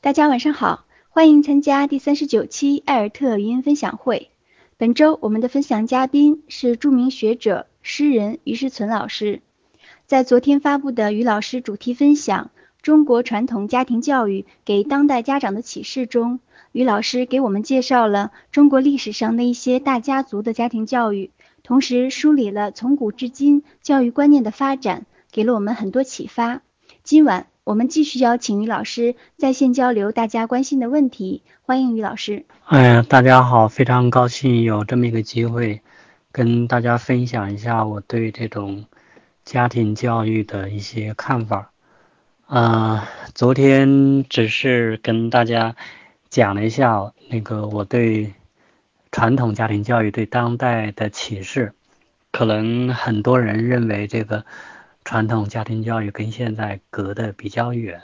大家晚上好，欢迎参加第三十九期艾尔特语音分享会。本周我们的分享嘉宾是著名学者、诗人于世存老师。在昨天发布的于老师主题分享《中国传统家庭教育给当代家长的启示》中，于老师给我们介绍了中国历史上的一些大家族的家庭教育，同时梳理了从古至今教育观念的发展，给了我们很多启发。今晚我们继续邀请于老师在线交流大家关心的问题，欢迎于老师。哎呀，大家好，非常高兴有这么一个机会，跟大家分享一下我对这种。家庭教育的一些看法，啊，昨天只是跟大家讲了一下那个我对传统家庭教育对当代的启示。可能很多人认为这个传统家庭教育跟现在隔得比较远，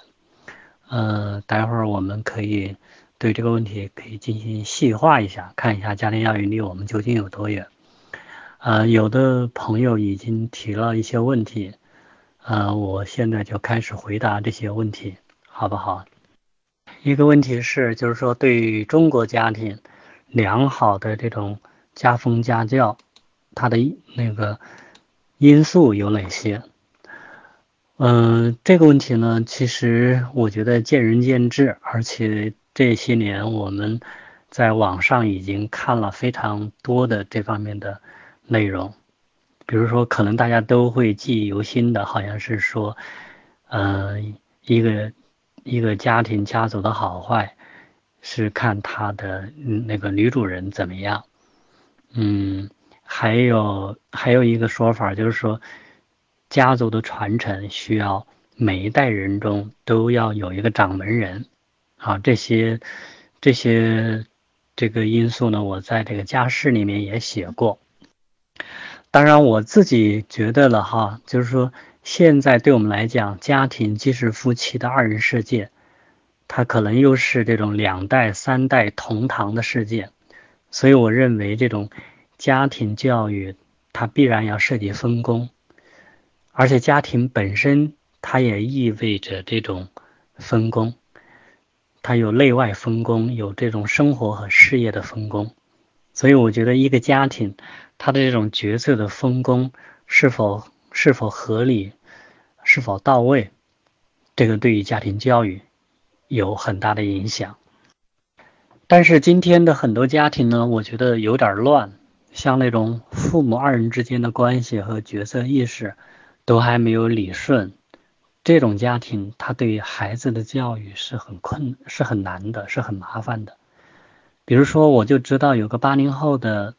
呃，待会儿我们可以对这个问题可以进行细化一下，看一下家庭教育离我们究竟有多远。呃，有的朋友已经提了一些问题，呃，我现在就开始回答这些问题，好不好？一个问题是，就是说对于中国家庭良好的这种家风家教，它的那个因素有哪些？嗯，这个问题呢，其实我觉得见仁见智，而且这些年我们在网上已经看了非常多的这方面的。内容，比如说，可能大家都会记忆犹新的，好像是说，嗯，一个一个家庭家族的好坏，是看他的那个女主人怎么样。嗯，还有还有一个说法，就是说，家族的传承需要每一代人中都要有一个掌门人。啊，这些这些这个因素呢，我在这个家事里面也写过。当然，我自己觉得了哈，就是说，现在对我们来讲，家庭既是夫妻的二人世界，它可能又是这种两代、三代同堂的世界，所以我认为这种家庭教育，它必然要涉及分工，而且家庭本身它也意味着这种分工，它有内外分工，有这种生活和事业的分工，所以我觉得一个家庭。他的这种角色的分工是否是否合理，是否到位，这个对于家庭教育有很大的影响。但是今天的很多家庭呢，我觉得有点乱，像那种父母二人之间的关系和角色意识都还没有理顺，这种家庭他对于孩子的教育是很困，是很难的，是很麻烦的。比如说，我就知道有个八零后的。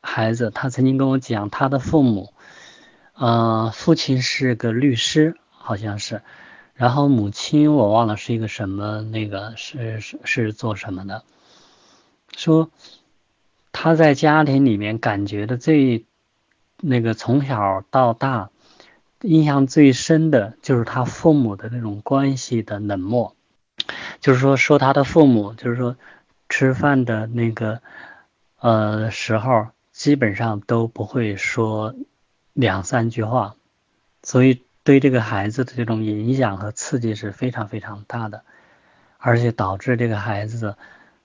孩子，他曾经跟我讲，他的父母，呃，父亲是个律师，好像是，然后母亲我忘了是一个什么，那个是是是做什么的。说他在家庭里面感觉的最那个从小到大印象最深的就是他父母的那种关系的冷漠，就是说说他的父母，就是说吃饭的那个呃时候。基本上都不会说两三句话，所以对这个孩子的这种影响和刺激是非常非常大的，而且导致这个孩子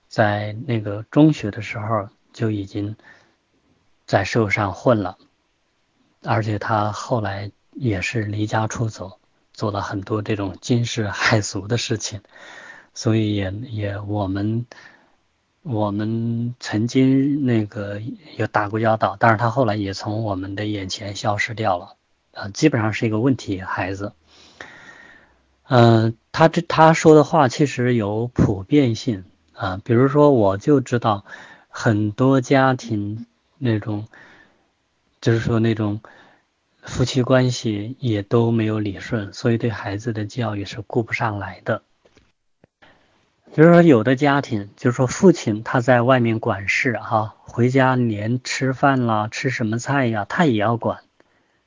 在那个中学的时候就已经在社会上混了，而且他后来也是离家出走，做了很多这种惊世骇俗的事情，所以也也我们。我们曾经那个有打过交道，但是他后来也从我们的眼前消失掉了，啊，基本上是一个问题孩子。嗯，他这他说的话其实有普遍性啊，比如说我就知道很多家庭那种，就是说那种夫妻关系也都没有理顺，所以对孩子的教育是顾不上来的。就是说，有的家庭，就是说，父亲他在外面管事哈，回家连吃饭啦、吃什么菜呀，他也要管。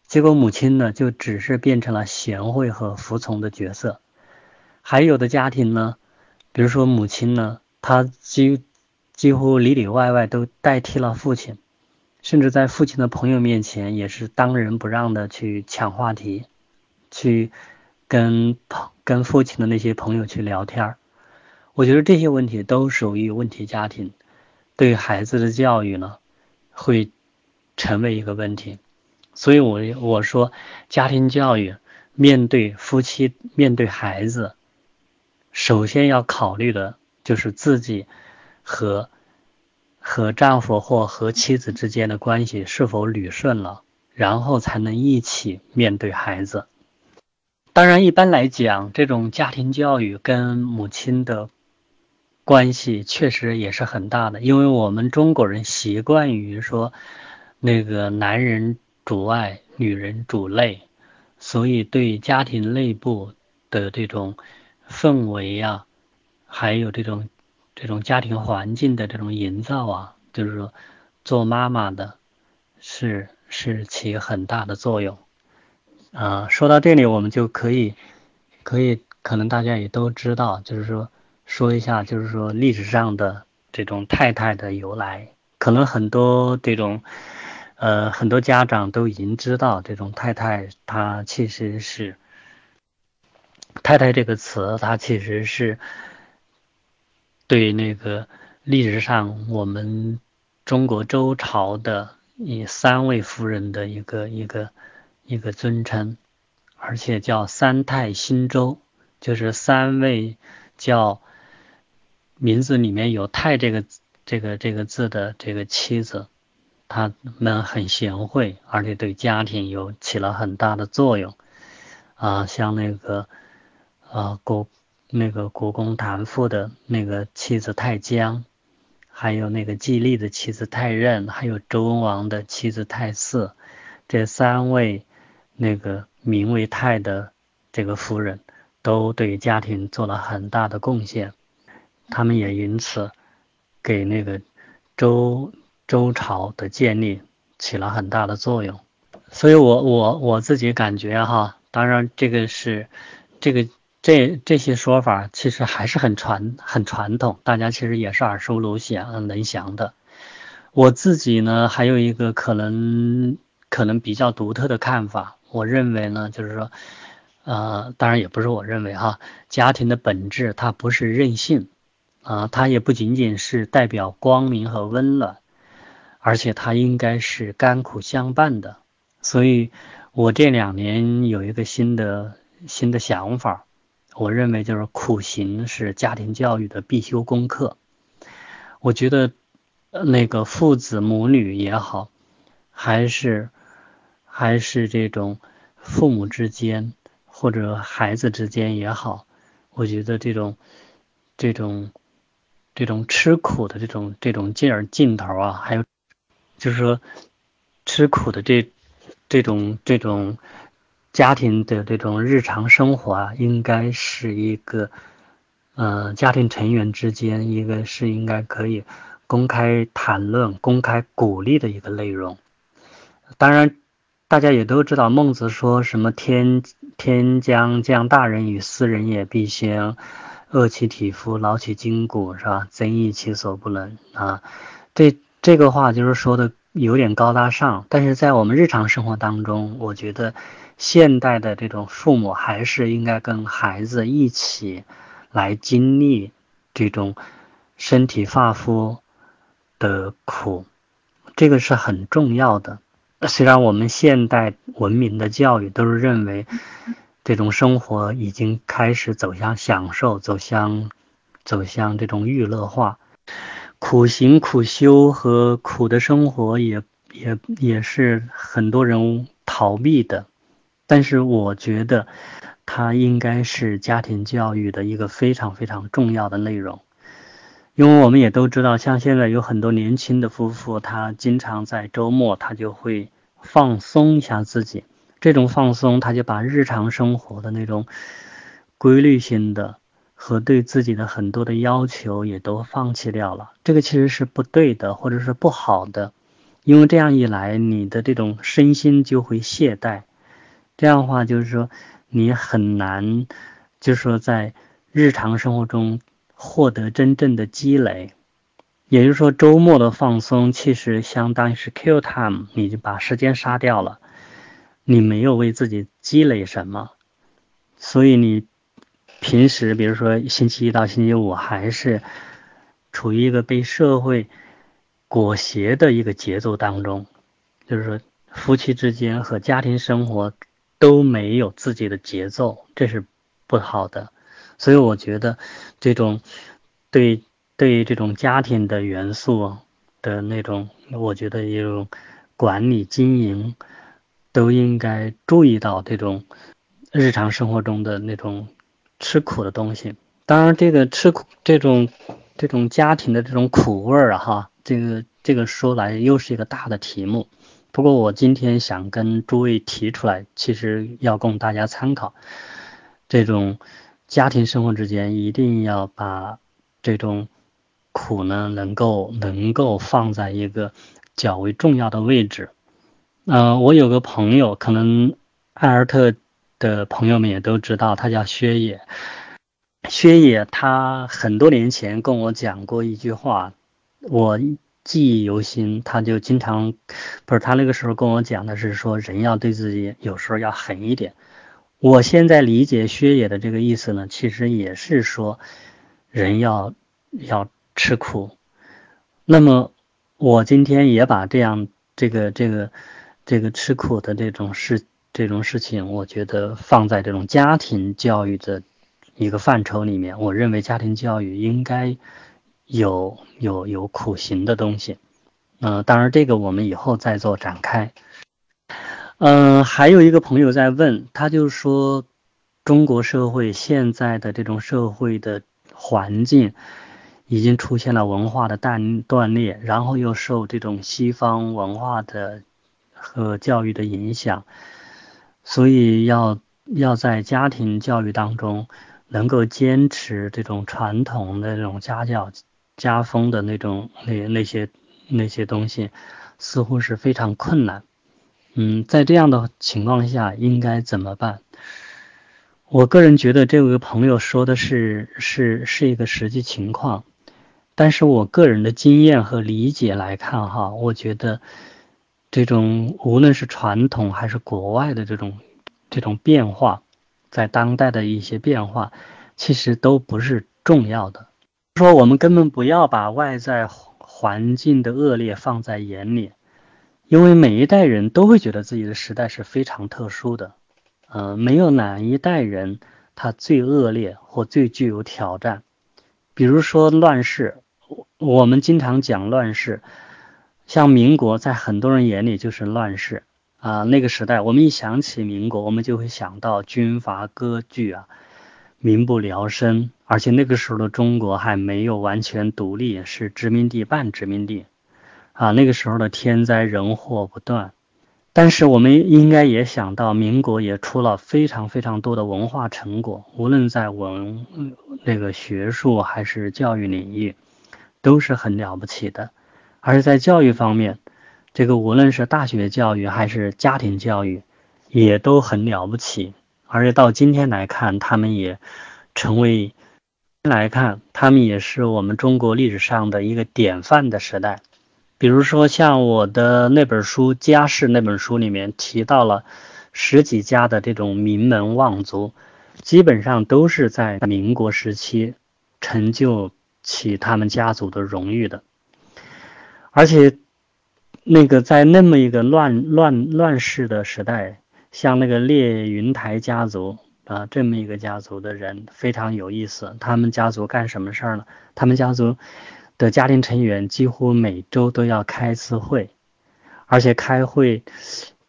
结果母亲呢，就只是变成了贤惠和服从的角色。还有的家庭呢，比如说母亲呢，她几几乎里里外外都代替了父亲，甚至在父亲的朋友面前也是当仁不让的去抢话题，去跟朋跟父亲的那些朋友去聊天儿。我觉得这些问题都属于问题家庭，对孩子的教育呢，会成为一个问题。所以，我我说家庭教育面对夫妻、面对孩子，首先要考虑的就是自己和和丈夫或和妻子之间的关系是否捋顺了，然后才能一起面对孩子。当然，一般来讲，这种家庭教育跟母亲的关系确实也是很大的，因为我们中国人习惯于说那个男人。主外，女人主内，所以对家庭内部的这种氛围呀，还有这种这种家庭环境的这种营造啊，就是说做妈妈的是是起很大的作用啊。说到这里，我们就可以可以可能大家也都知道，就是说说一下，就是说历史上的这种太太的由来，可能很多这种。呃，很多家长都已经知道，这种太太她其实是“太太”这个词，它其实是对那个历史上我们中国周朝的以三位夫人的一个一个一个尊称，而且叫三太新周，就是三位叫名字里面有“太”这个这个这个字的这个妻子。他们很贤惠，而且对家庭有起了很大的作用。啊，像那个，啊，国那个国公谭父的那个妻子太姜，还有那个季历的妻子太任，还有周文王的妻子太姒，这三位那个名为太的这个夫人，都对家庭做了很大的贡献。他们也因此给那个周。周朝的建立起了很大的作用，所以我我我自己感觉哈，当然这个是这个这这些说法其实还是很传很传统，大家其实也是耳熟能详能详的。我自己呢还有一个可能可能比较独特的看法，我认为呢就是说，呃，当然也不是我认为哈，家庭的本质它不是任性啊，它也不仅仅是代表光明和温暖。而且它应该是甘苦相伴的，所以我这两年有一个新的新的想法，我认为就是苦行是家庭教育的必修功课。我觉得那个父子母女也好，还是还是这种父母之间或者孩子之间也好，我觉得这种这种这种吃苦的这种这种劲儿劲头啊，还有。就是说，吃苦的这这种这种家庭的这种日常生活啊，应该是一个呃家庭成员之间一个是应该可以公开谈论、公开鼓励的一个内容。当然，大家也都知道，孟子说什么“天天将降大任于斯人也，必先饿其体肤，劳其筋骨，是吧？增益其所不能啊。”这这个话就是说的有点高大上，但是在我们日常生活当中，我觉得现代的这种父母还是应该跟孩子一起来经历这种身体发肤的苦，这个是很重要的。虽然我们现代文明的教育都是认为这种生活已经开始走向享受，走向走向这种娱乐化。苦行苦修和苦的生活也也也是很多人逃避的，但是我觉得它应该是家庭教育的一个非常非常重要的内容，因为我们也都知道，像现在有很多年轻的夫妇，他经常在周末他就会放松一下自己，这种放松他就把日常生活的那种规律性的。和对自己的很多的要求也都放弃掉了，这个其实是不对的，或者是不好的，因为这样一来，你的这种身心就会懈怠，这样的话就是说你很难，就是说在日常生活中获得真正的积累，也就是说周末的放松其实相当于是 kill time，你就把时间杀掉了，你没有为自己积累什么，所以你。平时比如说星期一到星期五还是处于一个被社会裹挟的一个节奏当中，就是说夫妻之间和家庭生活都没有自己的节奏，这是不好的。所以我觉得这种对对这种家庭的元素的那种，我觉得一种管理经营都应该注意到这种日常生活中的那种吃苦的东西。当然，这个吃苦这种这种家庭的这种苦味儿啊，哈，这个这个说来又是一个大的题目。不过我今天想跟诸位提出来，其实要供大家参考这种。家庭生活之间一定要把这种苦呢，能够能够放在一个较为重要的位置。嗯，我有个朋友，可能艾尔特的朋友们也都知道，他叫薛野。薛野他很多年前跟我讲过一句话，我记忆犹新。他就经常不是他那个时候跟我讲的是说，人要对自己有时候要狠一点。我现在理解薛野的这个意思呢，其实也是说，人要要吃苦。那么我今天也把这样这个这个这个吃苦的这种事这种事情，我觉得放在这种家庭教育的一个范畴里面。我认为家庭教育应该有有有苦行的东西。嗯，当然这个我们以后再做展开。嗯，还有一个朋友在问，他就说，中国社会现在的这种社会的环境，已经出现了文化的断断裂，然后又受这种西方文化的和教育的影响，所以要要在家庭教育当中能够坚持这种传统的这种家教家风的那种那那些那些东西，似乎是非常困难。嗯，在这样的情况下应该怎么办？我个人觉得这位朋友说的是是是一个实际情况，但是我个人的经验和理解来看哈，我觉得这种无论是传统还是国外的这种这种变化，在当代的一些变化，其实都不是重要的。说我们根本不要把外在环境的恶劣放在眼里。因为每一代人都会觉得自己的时代是非常特殊的，呃，没有哪一代人他最恶劣或最具有挑战。比如说乱世，我们经常讲乱世，像民国，在很多人眼里就是乱世啊。那个时代，我们一想起民国，我们就会想到军阀割据啊，民不聊生，而且那个时候的中国还没有完全独立，是殖民地半殖民地。啊，那个时候的天灾人祸不断，但是我们应该也想到，民国也出了非常非常多的文化成果，无论在文那个学术还是教育领域，都是很了不起的。而且在教育方面，这个无论是大学教育还是家庭教育，也都很了不起。而且到今天来看，他们也成为来看，他们也是我们中国历史上的一个典范的时代。比如说，像我的那本书《家世》那本书里面提到了十几家的这种名门望族，基本上都是在民国时期成就起他们家族的荣誉的。而且，那个在那么一个乱乱乱世的时代，像那个列云台家族啊，这么一个家族的人非常有意思。他们家族干什么事儿呢？他们家族。的家庭成员几乎每周都要开次会，而且开会，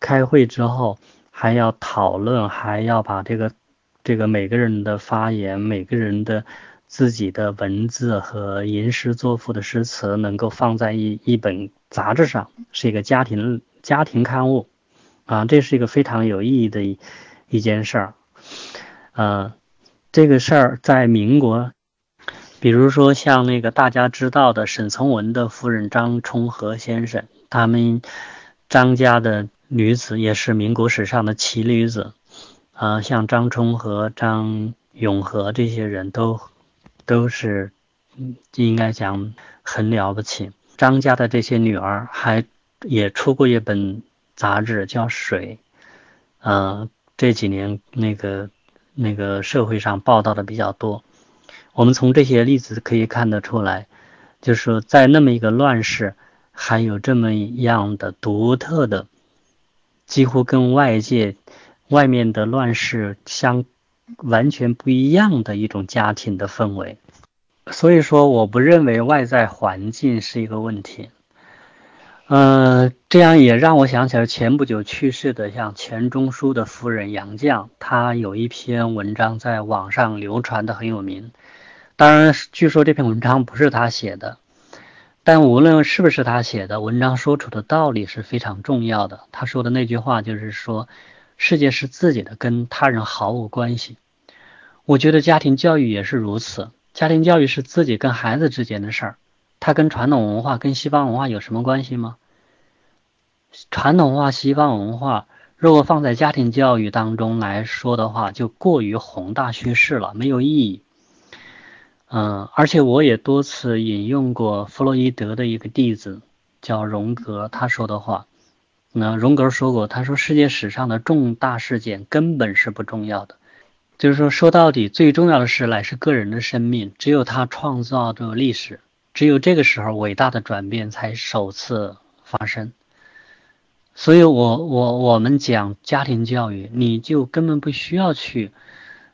开会之后还要讨论，还要把这个这个每个人的发言、每个人的自己的文字和吟诗作赋的诗词，能够放在一一本杂志上，是一个家庭家庭刊物，啊，这是一个非常有意义的一一件事儿，呃，这个事儿在民国。比如说，像那个大家知道的沈从文的夫人张充和先生，他们张家的女子也是民国史上的奇女子，啊，像张充和、张永和这些人都都是，应该讲很了不起。张家的这些女儿还也出过一本杂志叫《水》，啊，这几年那个那个社会上报道的比较多。我们从这些例子可以看得出来，就是说在那么一个乱世，还有这么样的独特的，几乎跟外界外面的乱世相完全不一样的一种家庭的氛围。所以说，我不认为外在环境是一个问题。嗯，这样也让我想起了前不久去世的像钱钟书的夫人杨绛，她有一篇文章在网上流传的很有名。当然，据说这篇文章不是他写的，但无论是不是他写的，文章说出的道理是非常重要的。他说的那句话就是说，世界是自己的，跟他人毫无关系。我觉得家庭教育也是如此。家庭教育是自己跟孩子之间的事儿，它跟传统文化、跟西方文化有什么关系吗？传统文化、西方文化，如果放在家庭教育当中来说的话，就过于宏大叙事了，没有意义。嗯，而且我也多次引用过弗洛伊德的一个弟子叫荣格，他说的话。那荣格说过，他说世界史上的重大事件根本是不重要的。就是说，说到底，最重要的是乃是个人的生命。只有他创造的历史，只有这个时候，伟大的转变才首次发生。所以，我我我们讲家庭教育，你就根本不需要去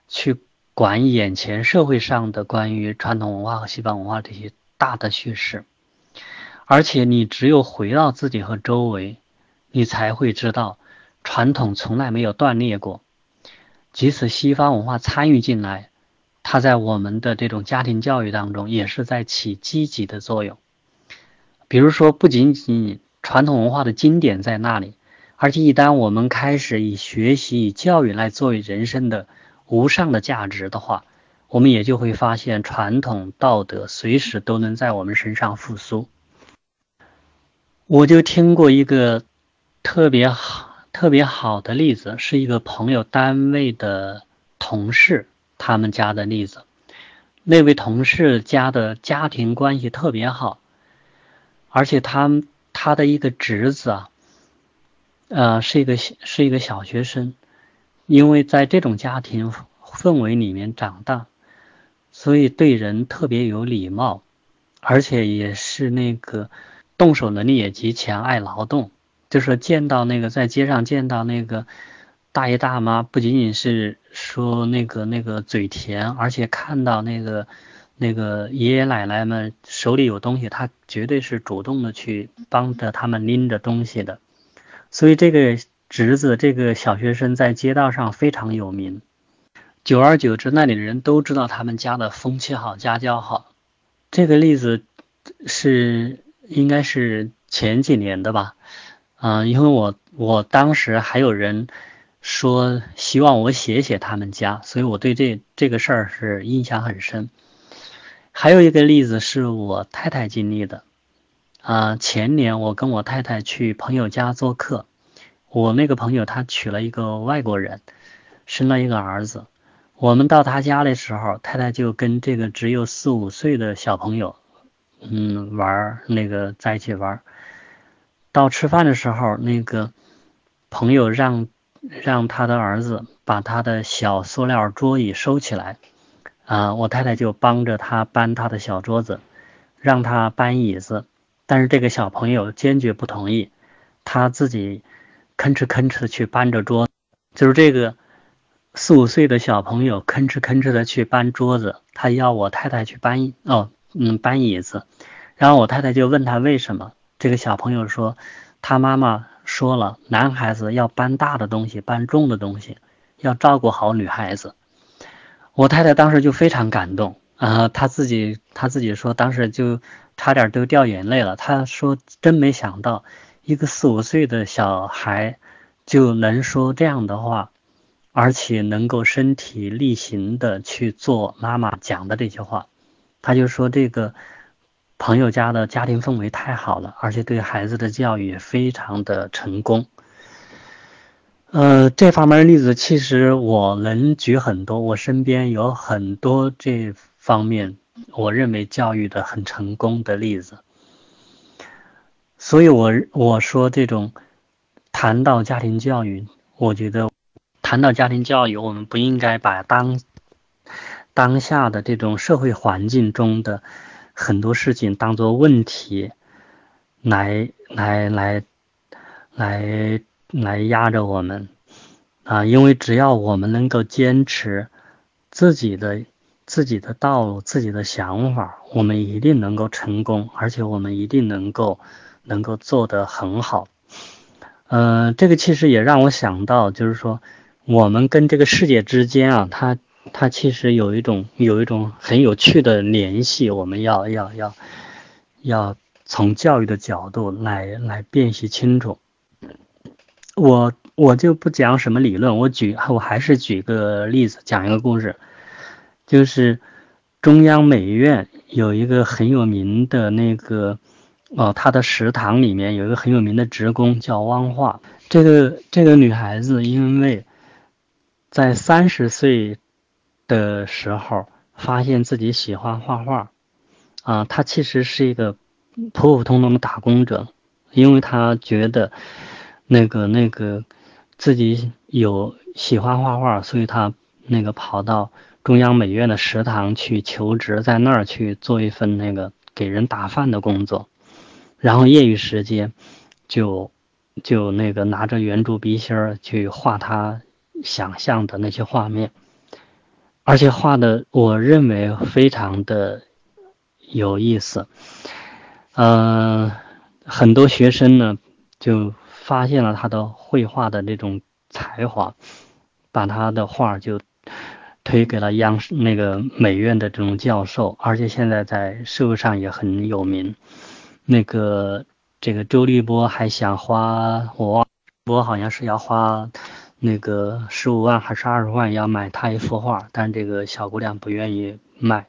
去管眼前社会上的关于传统文化和西方文化这些大的叙事，而且你只有回到自己和周围，你才会知道，传统从来没有断裂过。即使西方文化参与进来，它在我们的这种家庭教育当中也是在起积极的作用。比如说，不仅仅传统文化的经典在那里，而且一旦我们开始以学习、以教育来作为人生的无上的价值的话，我们也就会发现传统道德随时都能在我们身上复苏。我就听过一个特别好。特别好的例子是一个朋友单位的同事，他们家的例子。那位同事家的家庭关系特别好，而且他他的一个侄子啊，呃，是一个是一个小学生，因为在这种家庭氛围里面长大，所以对人特别有礼貌，而且也是那个动手能力也极强，爱劳动。就是见到那个在街上见到那个大爷大妈，不仅仅是说那个那个嘴甜，而且看到那个那个爷爷奶奶们手里有东西，他绝对是主动的去帮着他们拎着东西的。所以这个侄子这个小学生在街道上非常有名，久而久之，那里的人都知道他们家的风气好，家教好。这个例子是应该是前几年的吧。嗯，因为我我当时还有人说希望我写写他们家，所以我对这这个事儿是印象很深。还有一个例子是我太太经历的，啊，前年我跟我太太去朋友家做客，我那个朋友他娶了一个外国人，生了一个儿子。我们到他家的时候，太太就跟这个只有四五岁的小朋友，嗯，玩那个在一起玩。到吃饭的时候，那个朋友让让他的儿子把他的小塑料桌椅收起来，啊，我太太就帮着他搬他的小桌子，让他搬椅子，但是这个小朋友坚决不同意，他自己吭哧吭哧的去搬着桌，就是这个四五岁的小朋友吭哧吭哧的去搬桌子，他要我太太去搬哦，嗯，搬椅子，然后我太太就问他为什么。这个小朋友说，他妈妈说了，男孩子要搬大的东西，搬重的东西，要照顾好女孩子。我太太当时就非常感动啊，她自己她自己说，当时就差点都掉眼泪了。她说，真没想到，一个四五岁的小孩就能说这样的话，而且能够身体力行的去做妈妈讲的这些话。她就说这个。朋友家的家庭氛围太好了，而且对孩子的教育也非常的成功。呃，这方面例子其实我能举很多，我身边有很多这方面我认为教育的很成功的例子。所以，我我说这种谈到家庭教育，我觉得谈到家庭教育，我们不应该把当当下的这种社会环境中的很多事情当做问题来来来来来压着我们啊，因为只要我们能够坚持自己的自己的道路、自己的想法，我们一定能够成功，而且我们一定能够能够做得很好。嗯，这个其实也让我想到，就是说。我们跟这个世界之间啊，它它其实有一种有一种很有趣的联系，我们要要要要从教育的角度来来辨析清楚。我我就不讲什么理论，我举我还是举个例子，讲一个故事，就是中央美院有一个很有名的那个哦，他的食堂里面有一个很有名的职工叫汪化，这个这个女孩子因为。在三十岁的时候，发现自己喜欢画画，啊，他其实是一个普普通通的打工者，因为他觉得那个那个自己有喜欢画画，所以他那个跑到中央美院的食堂去求职，在那儿去做一份那个给人打饭的工作，然后业余时间就就那个拿着圆珠笔芯儿去画他。想象的那些画面，而且画的我认为非常的有意思。嗯，很多学生呢就发现了他的绘画的那种才华，把他的画就推给了央视那个美院的这种教授，而且现在在社会上也很有名。那个这个周立波还想花，我忘，我好像是要花。那个十五万还是二十万要买他一幅画，但这个小姑娘不愿意卖。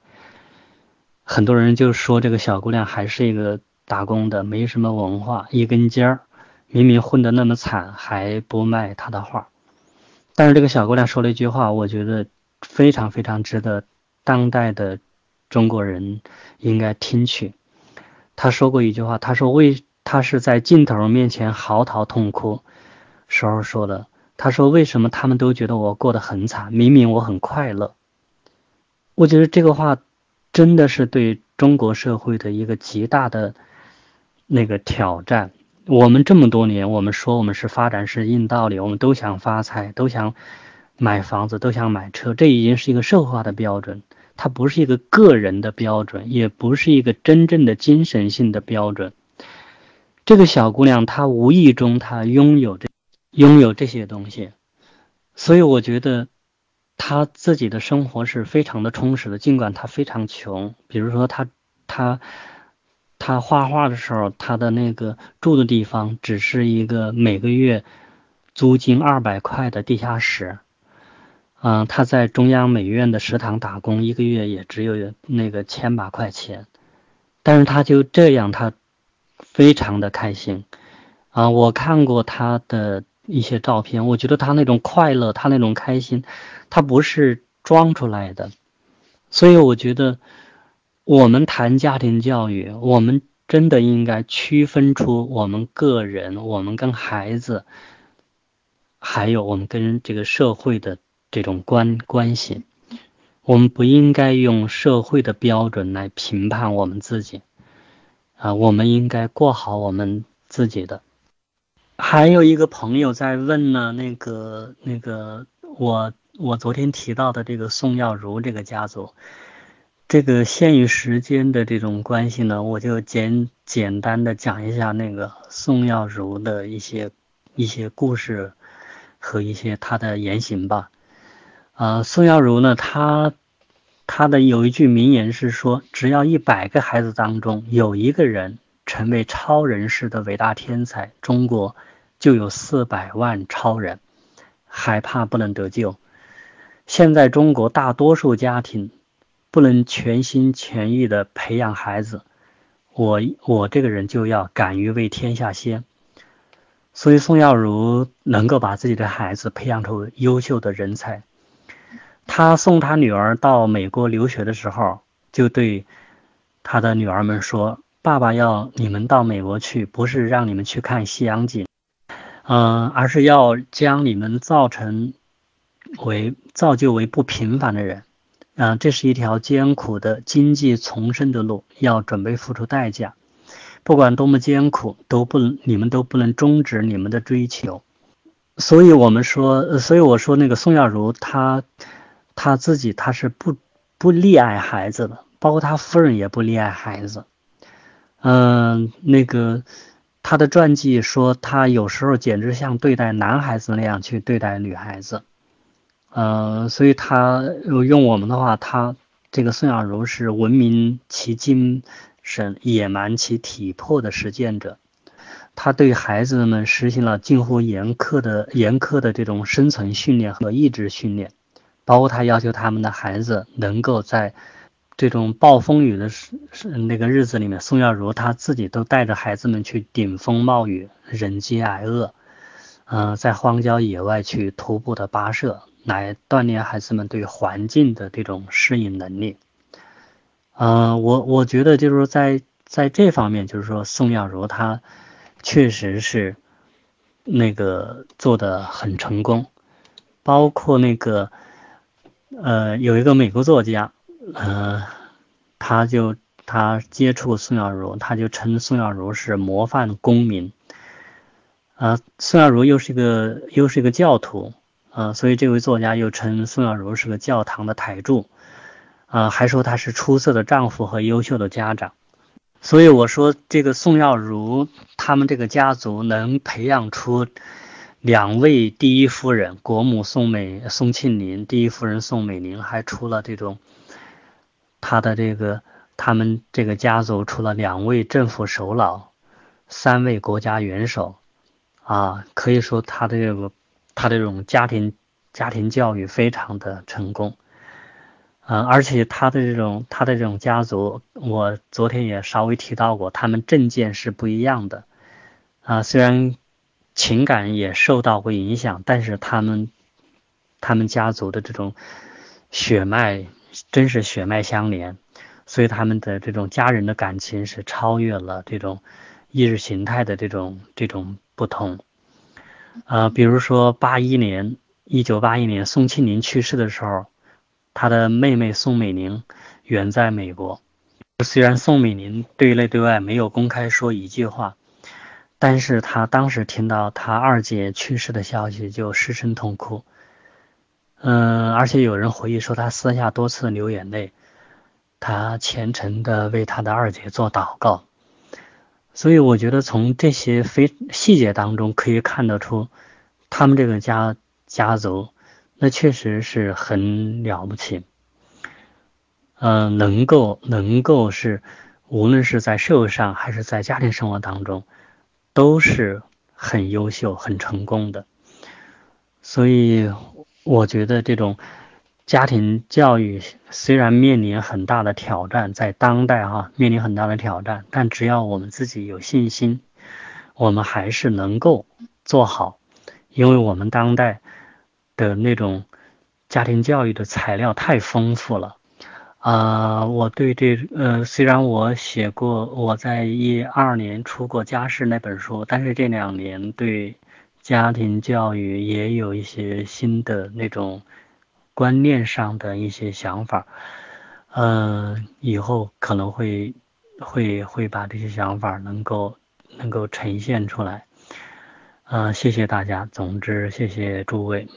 很多人就说这个小姑娘还是一个打工的，没什么文化，一根尖儿，明明混得那么惨还不卖她的画。但是这个小姑娘说了一句话，我觉得非常非常值得当代的中国人应该听取。她说过一句话，她说为她是在镜头面前嚎啕痛哭时候说的。他说：“为什么他们都觉得我过得很惨？明明我很快乐。”我觉得这个话真的是对中国社会的一个极大的那个挑战。我们这么多年，我们说我们是发展是硬道理，我们都想发财，都想买房子，都想买车，这已经是一个社会化的标准，它不是一个个人的标准，也不是一个真正的精神性的标准。这个小姑娘，她无意中她拥有这。拥有这些东西，所以我觉得他自己的生活是非常的充实的。尽管他非常穷，比如说他他他画画的时候，他的那个住的地方只是一个每个月租金二百块的地下室。嗯，他在中央美院的食堂打工，一个月也只有那个千把块钱，但是他就这样，他非常的开心。啊，我看过他的。一些照片，我觉得他那种快乐，他那种开心，他不是装出来的。所以我觉得，我们谈家庭教育，我们真的应该区分出我们个人、我们跟孩子，还有我们跟这个社会的这种关关系。我们不应该用社会的标准来评判我们自己，啊，我们应该过好我们自己的。还有一个朋友在问呢，那个那个我我昨天提到的这个宋耀如这个家族，这个限于时间的这种关系呢，我就简简单的讲一下那个宋耀如的一些一些故事和一些他的言行吧。啊，宋耀如呢，他他的有一句名言是说，只要一百个孩子当中有一个人。成为超人式的伟大天才，中国就有四百万超人，害怕不能得救。现在中国大多数家庭不能全心全意的培养孩子，我我这个人就要敢于为天下先。所以宋耀如能够把自己的孩子培养出优秀的人才。他送他女儿到美国留学的时候，就对他的女儿们说。爸爸要你们到美国去，不是让你们去看西洋景，嗯，而是要将你们造成为造就为不平凡的人。啊，这是一条艰苦的经济重生的路，要准备付出代价。不管多么艰苦，都不你们都不能终止你们的追求。所以我们说，所以我说那个宋耀如，他他自己他是不不溺爱孩子的，包括他夫人也不溺爱孩子。嗯，那个他的传记说，他有时候简直像对待男孩子那样去对待女孩子。呃，所以他用我们的话，他这个宋小如是文明其精神，野蛮其体魄的实践者。他对孩子们实行了近乎严苛的严苛的这种生存训练和意志训练，包括他要求他们的孩子能够在这种暴风雨的是是那个日子里面，宋耀如他自己都带着孩子们去顶风冒雨，忍饥挨饿，嗯，在荒郊野外去徒步的跋涉。来锻炼孩子们对环境的这种适应能力。嗯，我我觉得就是说，在在这方面，就是说宋耀如他确实是那个做的很成功。包括那个呃，有一个美国作家，呃，他就他接触宋耀如，他就称宋耀如是模范公民。啊，宋耀如又是一个又是一个教徒。呃，所以这位作家又称宋耀如是个教堂的台柱，啊，还说他是出色的丈夫和优秀的家长。所以我说，这个宋耀如他们这个家族能培养出两位第一夫人，国母宋美宋庆龄，第一夫人宋美龄，还出了这种他的这个他们这个家族出了两位政府首脑，三位国家元首，啊，可以说他的这个。他这种家庭家庭教育非常的成功，嗯，而且他的这种他的这种家族，我昨天也稍微提到过，他们政见是不一样的，啊，虽然情感也受到过影响，但是他们他们家族的这种血脉真是血脉相连，所以他们的这种家人的感情是超越了这种意识形态的这种这种不同。呃，比如说八一年，一九八一年，宋庆龄去世的时候，他的妹妹宋美龄远在美国。虽然宋美龄对内对外没有公开说一句话，但是她当时听到她二姐去世的消息就失声痛哭。嗯，而且有人回忆说，他私下多次流眼泪，他虔诚的为他的二姐做祷告。所以我觉得从这些非细节当中可以看得出，他们这个家家族那确实是很了不起，嗯，能够能够是无论是在社会上还是在家庭生活当中，都是很优秀很成功的。所以我觉得这种。家庭教育虽然面临很大的挑战，在当代哈面临很大的挑战，但只要我们自己有信心，我们还是能够做好。因为我们当代的那种家庭教育的材料太丰富了啊！我对这呃，虽然我写过，我在一二年出过家事那本书，但是这两年对家庭教育也有一些新的那种。观念上的一些想法，嗯，以后可能会会会把这些想法能够能够呈现出来，嗯，谢谢大家，总之谢谢诸位。